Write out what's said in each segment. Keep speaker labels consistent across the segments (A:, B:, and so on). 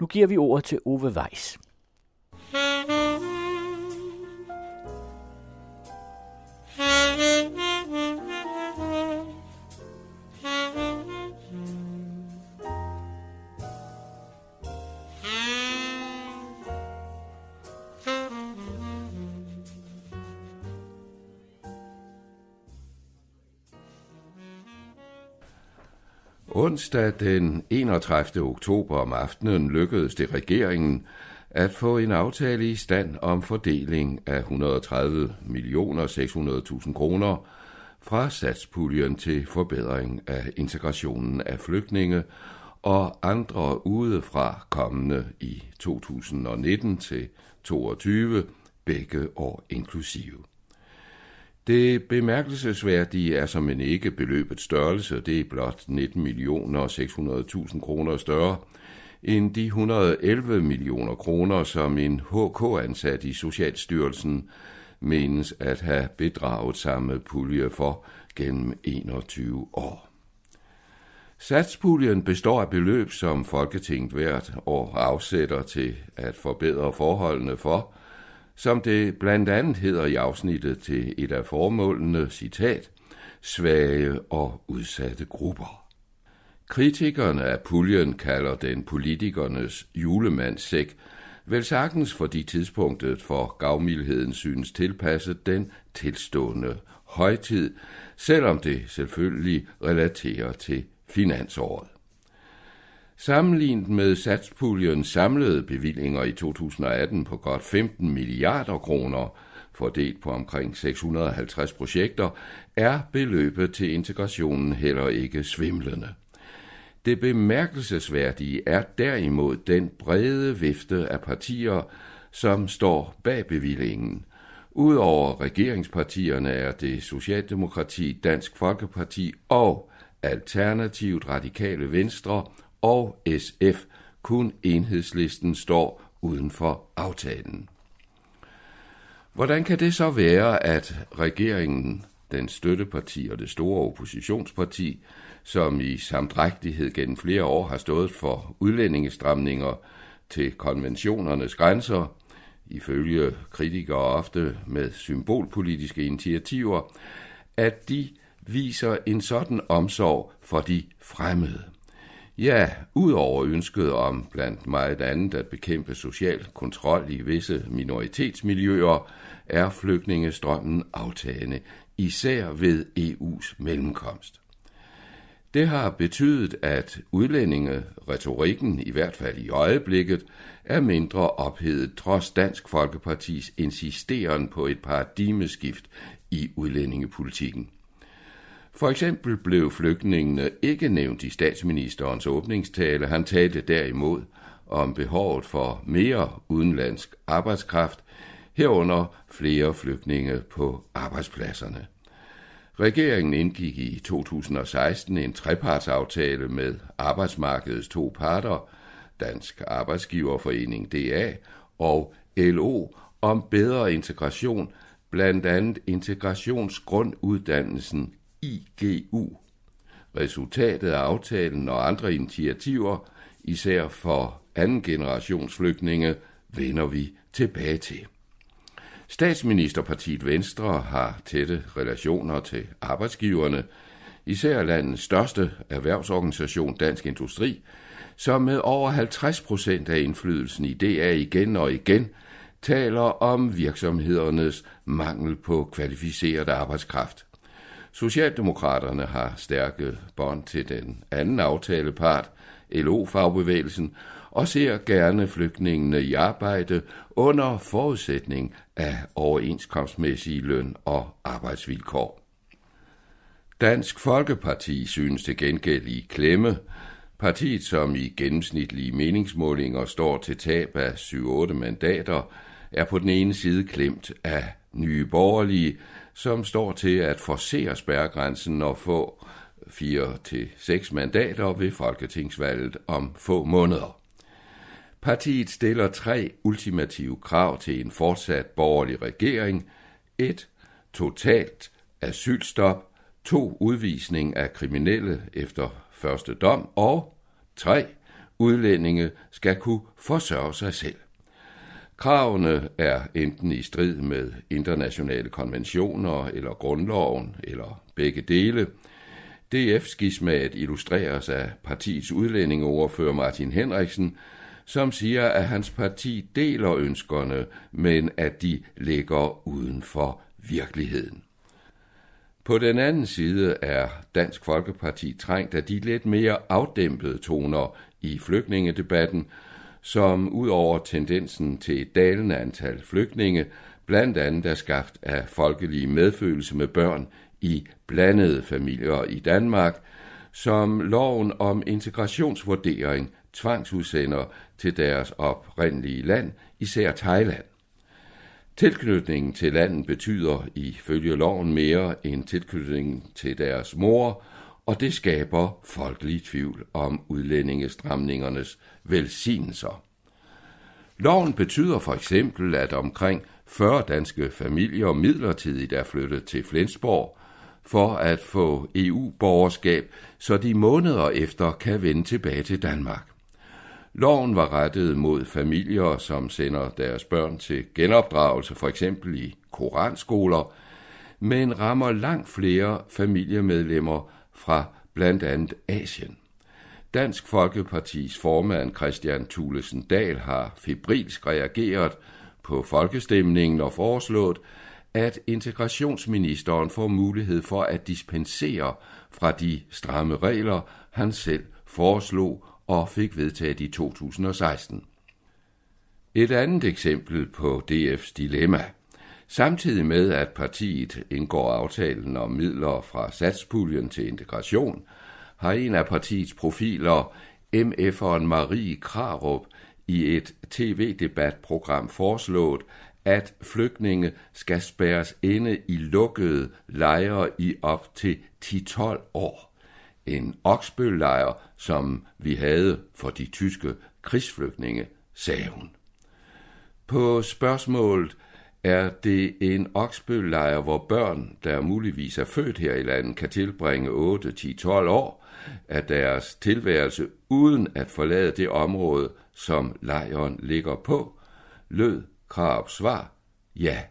A: Nu giver vi ordet til Ove Weiss.
B: Onsdag den 31. oktober om aftenen lykkedes det regeringen at få en aftale i stand om fordeling af 130 millioner 600.000 kroner fra satspuljen til forbedring af integrationen af flygtninge og andre udefra kommende i 2019 til 22 begge år inklusive. Det bemærkelsesværdige er som en ikke beløbet størrelse, det er blot 19 millioner 600.000 kroner større end de 111 millioner kroner, som en HK-ansat i Socialstyrelsen menes at have bedraget samme pulje for gennem 21 år. Satspuljen består af beløb, som Folketinget hvert år afsætter til at forbedre forholdene for som det blandt andet hedder i afsnittet til et af formålene, citat, svage og udsatte grupper. Kritikerne af puljen kalder den politikernes julemandssæk, vel sagtens fordi tidspunktet for gavmildheden synes tilpasset den tilstående højtid, selvom det selvfølgelig relaterer til finansåret. Sammenlignet med satspuljens samlede bevillinger i 2018 på godt 15 milliarder kroner, fordelt på omkring 650 projekter, er beløbet til integrationen heller ikke svimlende. Det bemærkelsesværdige er derimod den brede vifte af partier, som står bag bevillingen. Udover regeringspartierne er det Socialdemokrati, Dansk Folkeparti og Alternativt Radikale Venstre og SF. Kun enhedslisten står uden for aftalen. Hvordan kan det så være, at regeringen, den støtteparti og det store oppositionsparti, som i samdrægtighed gennem flere år har stået for udlændingestramninger til konventionernes grænser, ifølge kritikere ofte med symbolpolitiske initiativer, at de viser en sådan omsorg for de fremmede. Ja, udover ønsket om blandt meget andet at bekæmpe social kontrol i visse minoritetsmiljøer, er flygtningestrømmen aftagende, især ved EU's mellemkomst. Det har betydet, at udlændinge retorikken, i hvert fald i øjeblikket, er mindre ophedet trods Dansk Folkepartis insisteren på et paradigmeskift i udlændingepolitikken. For eksempel blev flygtningene ikke nævnt i statsministerens åbningstale. Han talte derimod om behovet for mere udenlandsk arbejdskraft, herunder flere flygtninge på arbejdspladserne. Regeringen indgik i 2016 en trepartsaftale med arbejdsmarkedets to parter, Dansk Arbejdsgiverforening DA og LO, om bedre integration, blandt andet integrationsgrunduddannelsen IGU. Resultatet af aftalen og andre initiativer, især for anden generations flygtninge, vender vi tilbage til. Statsministerpartiet Venstre har tætte relationer til arbejdsgiverne, især landets største erhvervsorganisation Dansk Industri, som med over 50 procent af indflydelsen i DA igen og igen taler om virksomhedernes mangel på kvalificeret arbejdskraft. Socialdemokraterne har stærke bånd til den anden aftalepart, LO-fagbevægelsen, og ser gerne flygtningene i arbejde under forudsætning af overenskomstmæssige løn- og arbejdsvilkår. Dansk Folkeparti synes til gengæld i klemme. Partiet, som i gennemsnitlige meningsmålinger står til tab af 7-8 mandater, er på den ene side klemt af nye borgerlige, som står til at forsere spærregrænsen og få 4 til 6 mandater ved folketingsvalget om få måneder. Partiet stiller tre ultimative krav til en fortsat borgerlig regering. 1. Totalt asylstop. 2. Udvisning af kriminelle efter første dom. Og 3. udlændinge skal kunne forsørge sig selv. Kravene er enten i strid med internationale konventioner eller grundloven, eller begge dele. DF-skismaet illustreres af partiets udlændingeordfører Martin Henriksen, som siger, at hans parti deler ønskerne, men at de ligger uden for virkeligheden. På den anden side er Dansk Folkeparti trængt af de lidt mere afdæmpede toner i flygtningedebatten, som ud over tendensen til et dalende antal flygtninge, blandt andet er skabt af folkelig medfølelse med børn i blandede familier i Danmark, som loven om integrationsvurdering tvangsudsender til deres oprindelige land, især Thailand. Tilknytningen til landet betyder ifølge loven mere end tilknytningen til deres mor, og det skaber folkelig tvivl om udlændingestramningernes velsignelser. Loven betyder for eksempel, at omkring 40 danske familier midlertidigt er flyttet til Flensborg for at få EU-borgerskab, så de måneder efter kan vende tilbage til Danmark. Loven var rettet mod familier, som sender deres børn til genopdragelse, for eksempel i koranskoler, men rammer langt flere familiemedlemmer fra blandt andet Asien. Dansk Folkepartis formand Christian Thulesen Dahl har febrilsk reageret på folkestemningen og foreslået, at integrationsministeren får mulighed for at dispensere fra de stramme regler, han selv foreslog og fik vedtaget i 2016. Et andet eksempel på DF's dilemma. Samtidig med, at partiet indgår aftalen om midler fra satspuljen til integration, har en af partiets profiler, MF'eren Marie Krarup, i et tv-debatprogram foreslået, at flygtninge skal spærres inde i lukkede lejre i op til 10-12 år. En oksbøllejr, som vi havde for de tyske krigsflygtninge, sagde hun. På spørgsmålet, er det en oksbøllejr, hvor børn, der muligvis er født her i landet, kan tilbringe 8, 10, 12 år af deres tilværelse uden at forlade det område, som lejren ligger på, lød Krabs svar, ja,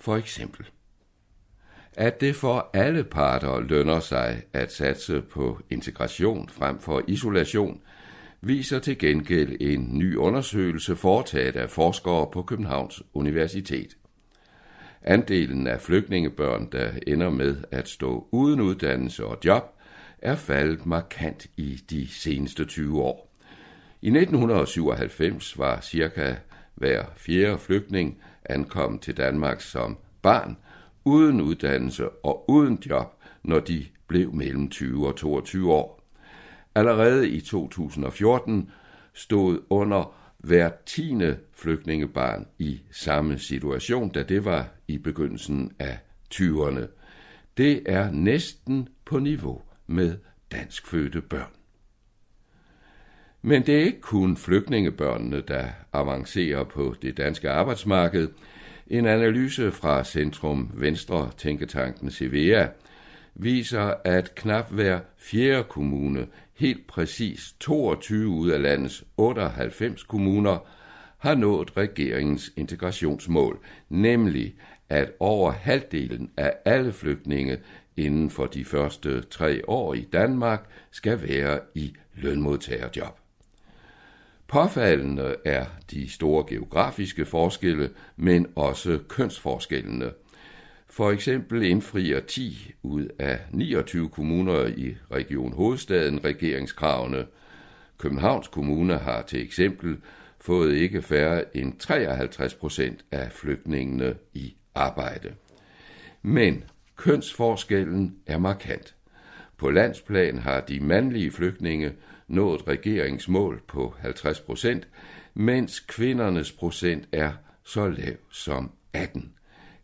B: for eksempel. At det for alle parter lønner sig at satse på integration frem for isolation, viser til gengæld en ny undersøgelse foretaget af forskere på Københavns Universitet. Andelen af flygtningebørn, der ender med at stå uden uddannelse og job, er faldet markant i de seneste 20 år. I 1997 var cirka hver fjerde flygtning ankom til Danmark som barn, uden uddannelse og uden job, når de blev mellem 20 og 22 år. Allerede i 2014 stod under hver tiende flygtningebarn i samme situation, da det var i begyndelsen af 20'erne. Det er næsten på niveau med danskfødte børn. Men det er ikke kun flygtningebørnene, der avancerer på det danske arbejdsmarked. En analyse fra Centrum Venstre Tænketanken Civea viser, at knap hver fjerde kommune, helt præcis 22 ud af landets 98 kommuner, har nået regeringens integrationsmål, nemlig at over halvdelen af alle flygtninge inden for de første tre år i Danmark skal være i lønmodtagerjob. Påfaldende er de store geografiske forskelle, men også kønsforskellene. For eksempel indfrier 10 ud af 29 kommuner i Region Hovedstaden regeringskravene. Københavns Kommune har til eksempel fået ikke færre end 53 procent af flygtningene i arbejde. Men kønsforskellen er markant. På landsplan har de mandlige flygtninge nået regeringsmål på 50 procent, mens kvindernes procent er så lav som 18.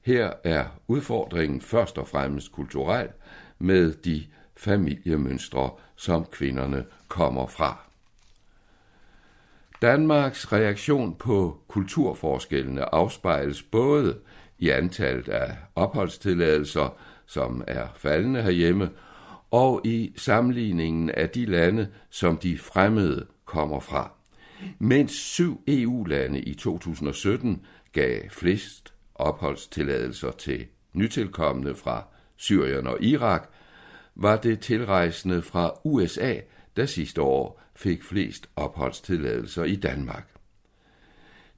B: Her er udfordringen først og fremmest kulturel med de familiemønstre, som kvinderne kommer fra. Danmarks reaktion på kulturforskellene afspejles både i antallet af opholdstilladelser, som er faldende herhjemme, og i sammenligningen af de lande, som de fremmede kommer fra. Mens syv EU-lande i 2017 gav flest opholdstilladelser til nytilkommende fra Syrien og Irak, var det tilrejsende fra USA, der sidste år fik flest opholdstilladelser i Danmark.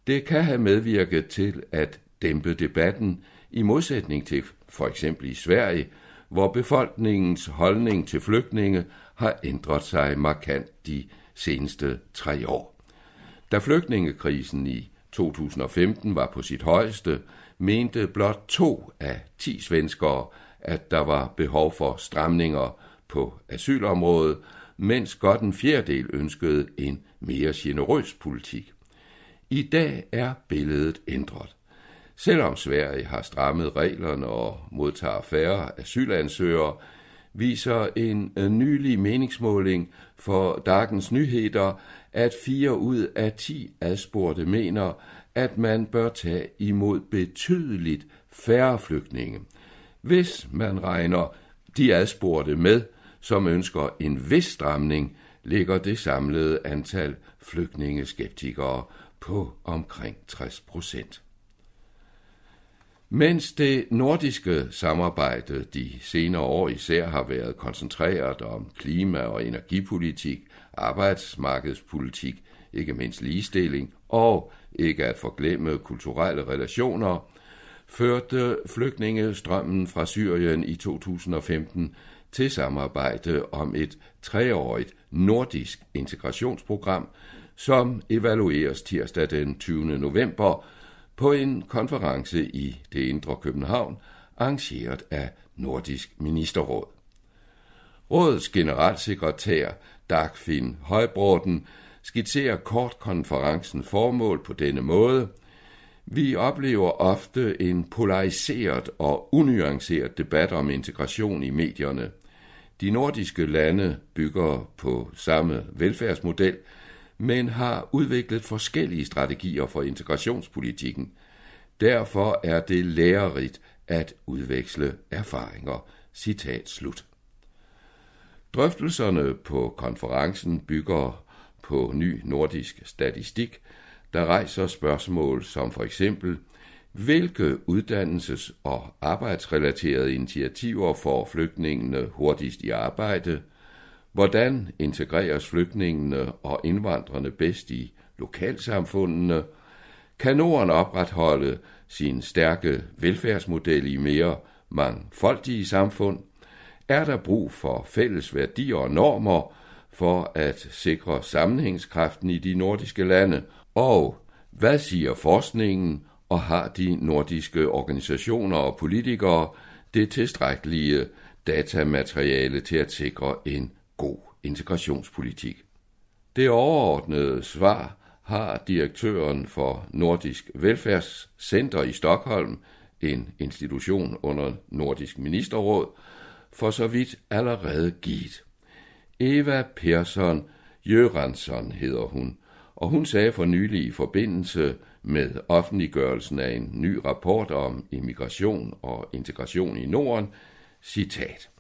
B: Det kan have medvirket til at dæmpe debatten i modsætning til for eksempel i Sverige, hvor befolkningens holdning til flygtninge har ændret sig markant de seneste tre år. Da flygtningekrisen i 2015 var på sit højeste, mente blot to af ti svenskere, at der var behov for stramninger på asylområdet, mens godt en fjerdedel ønskede en mere generøs politik. I dag er billedet ændret. Selvom Sverige har strammet reglerne og modtager færre asylansøgere, viser en øh, nylig meningsmåling for Dagens Nyheder, at fire ud af ti adspurgte mener, at man bør tage imod betydeligt færre flygtninge. Hvis man regner de adspurgte med, som ønsker en vis stramning, ligger det samlede antal flygtningeskeptikere på omkring 60 procent. Mens det nordiske samarbejde de senere år især har været koncentreret om klima- og energipolitik, arbejdsmarkedspolitik, ikke mindst ligestilling og ikke at forglemme kulturelle relationer, førte flygtningestrømmen fra Syrien i 2015 til samarbejde om et treårigt nordisk integrationsprogram, som evalueres tirsdag den 20. november på en konference i det indre København, arrangeret af Nordisk Ministerråd. Rådets generalsekretær Dagfinn Højbråden skitserer kort konferencen formål på denne måde. Vi oplever ofte en polariseret og unuanceret debat om integration i medierne. De nordiske lande bygger på samme velfærdsmodel, men har udviklet forskellige strategier for integrationspolitikken. Derfor er det lærerigt at udveksle erfaringer. Citat slut. Drøftelserne på konferencen bygger på ny nordisk statistik, der rejser spørgsmål som for eksempel, hvilke uddannelses- og arbejdsrelaterede initiativer får flygtningene hurtigst i arbejde – Hvordan integreres flygtningene og indvandrerne bedst i lokalsamfundene? Kan Norden opretholde sin stærke velfærdsmodel i mere mangfoldige samfund? Er der brug for fælles værdier og normer for at sikre sammenhængskraften i de nordiske lande? Og hvad siger forskningen, og har de nordiske organisationer og politikere det tilstrækkelige datamateriale til at sikre en god integrationspolitik. Det overordnede svar har direktøren for Nordisk Velfærdscenter i Stockholm, en institution under Nordisk Ministerråd, for så vidt allerede givet. Eva Persson Jøransson hedder hun, og hun sagde for nylig i forbindelse med offentliggørelsen af en ny rapport om immigration og integration i Norden, citat.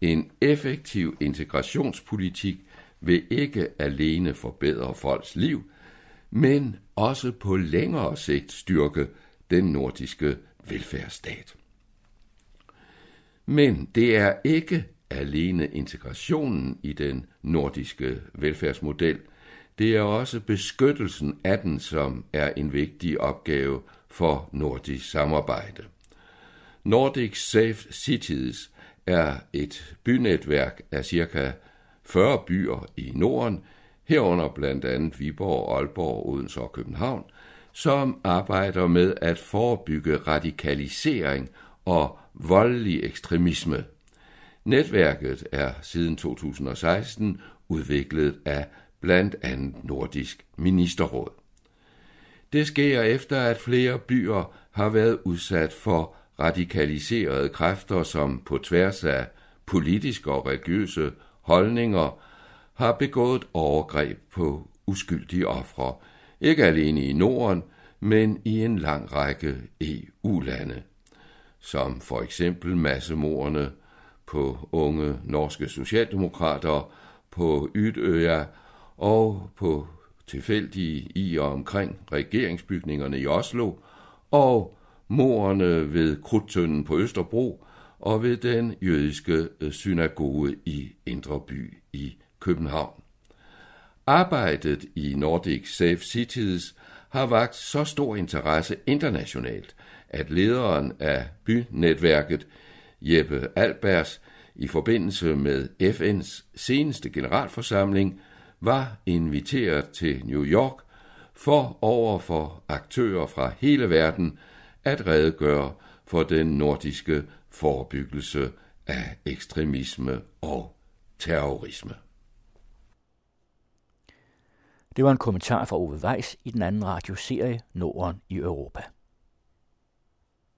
B: En effektiv integrationspolitik vil ikke alene forbedre folks liv, men også på længere sigt styrke den nordiske velfærdsstat. Men det er ikke alene integrationen i den nordiske velfærdsmodel, det er også beskyttelsen af den, som er en vigtig opgave for nordisk samarbejde. Nordic Safe Cities er et bynetværk af cirka 40 byer i Norden, herunder blandt andet Viborg, Aalborg, Odense og København, som arbejder med at forebygge radikalisering og voldelig ekstremisme. Netværket er siden 2016 udviklet af blandt andet Nordisk Ministerråd. Det sker efter, at flere byer har været udsat for radikaliserede kræfter, som på tværs af politiske og religiøse holdninger har begået overgreb på uskyldige ofre, ikke alene i Norden, men i en lang række EU-lande, som for eksempel massemordene på unge norske socialdemokrater på Ydøya og på tilfældige i og omkring regeringsbygningerne i Oslo, og morerne ved Krudtønden på Østerbro og ved den jødiske øh, synagoge i Indre By i København. Arbejdet i Nordic Safe Cities har vagt så stor interesse internationalt, at lederen af bynetværket, Jeppe Albers, i forbindelse med FN's seneste generalforsamling, var inviteret til New York for over for aktører fra hele verden at redegøre for den nordiske forebyggelse af ekstremisme og terrorisme.
A: Det var en kommentar fra Ove Weiss i den anden radioserie Norden i Europa.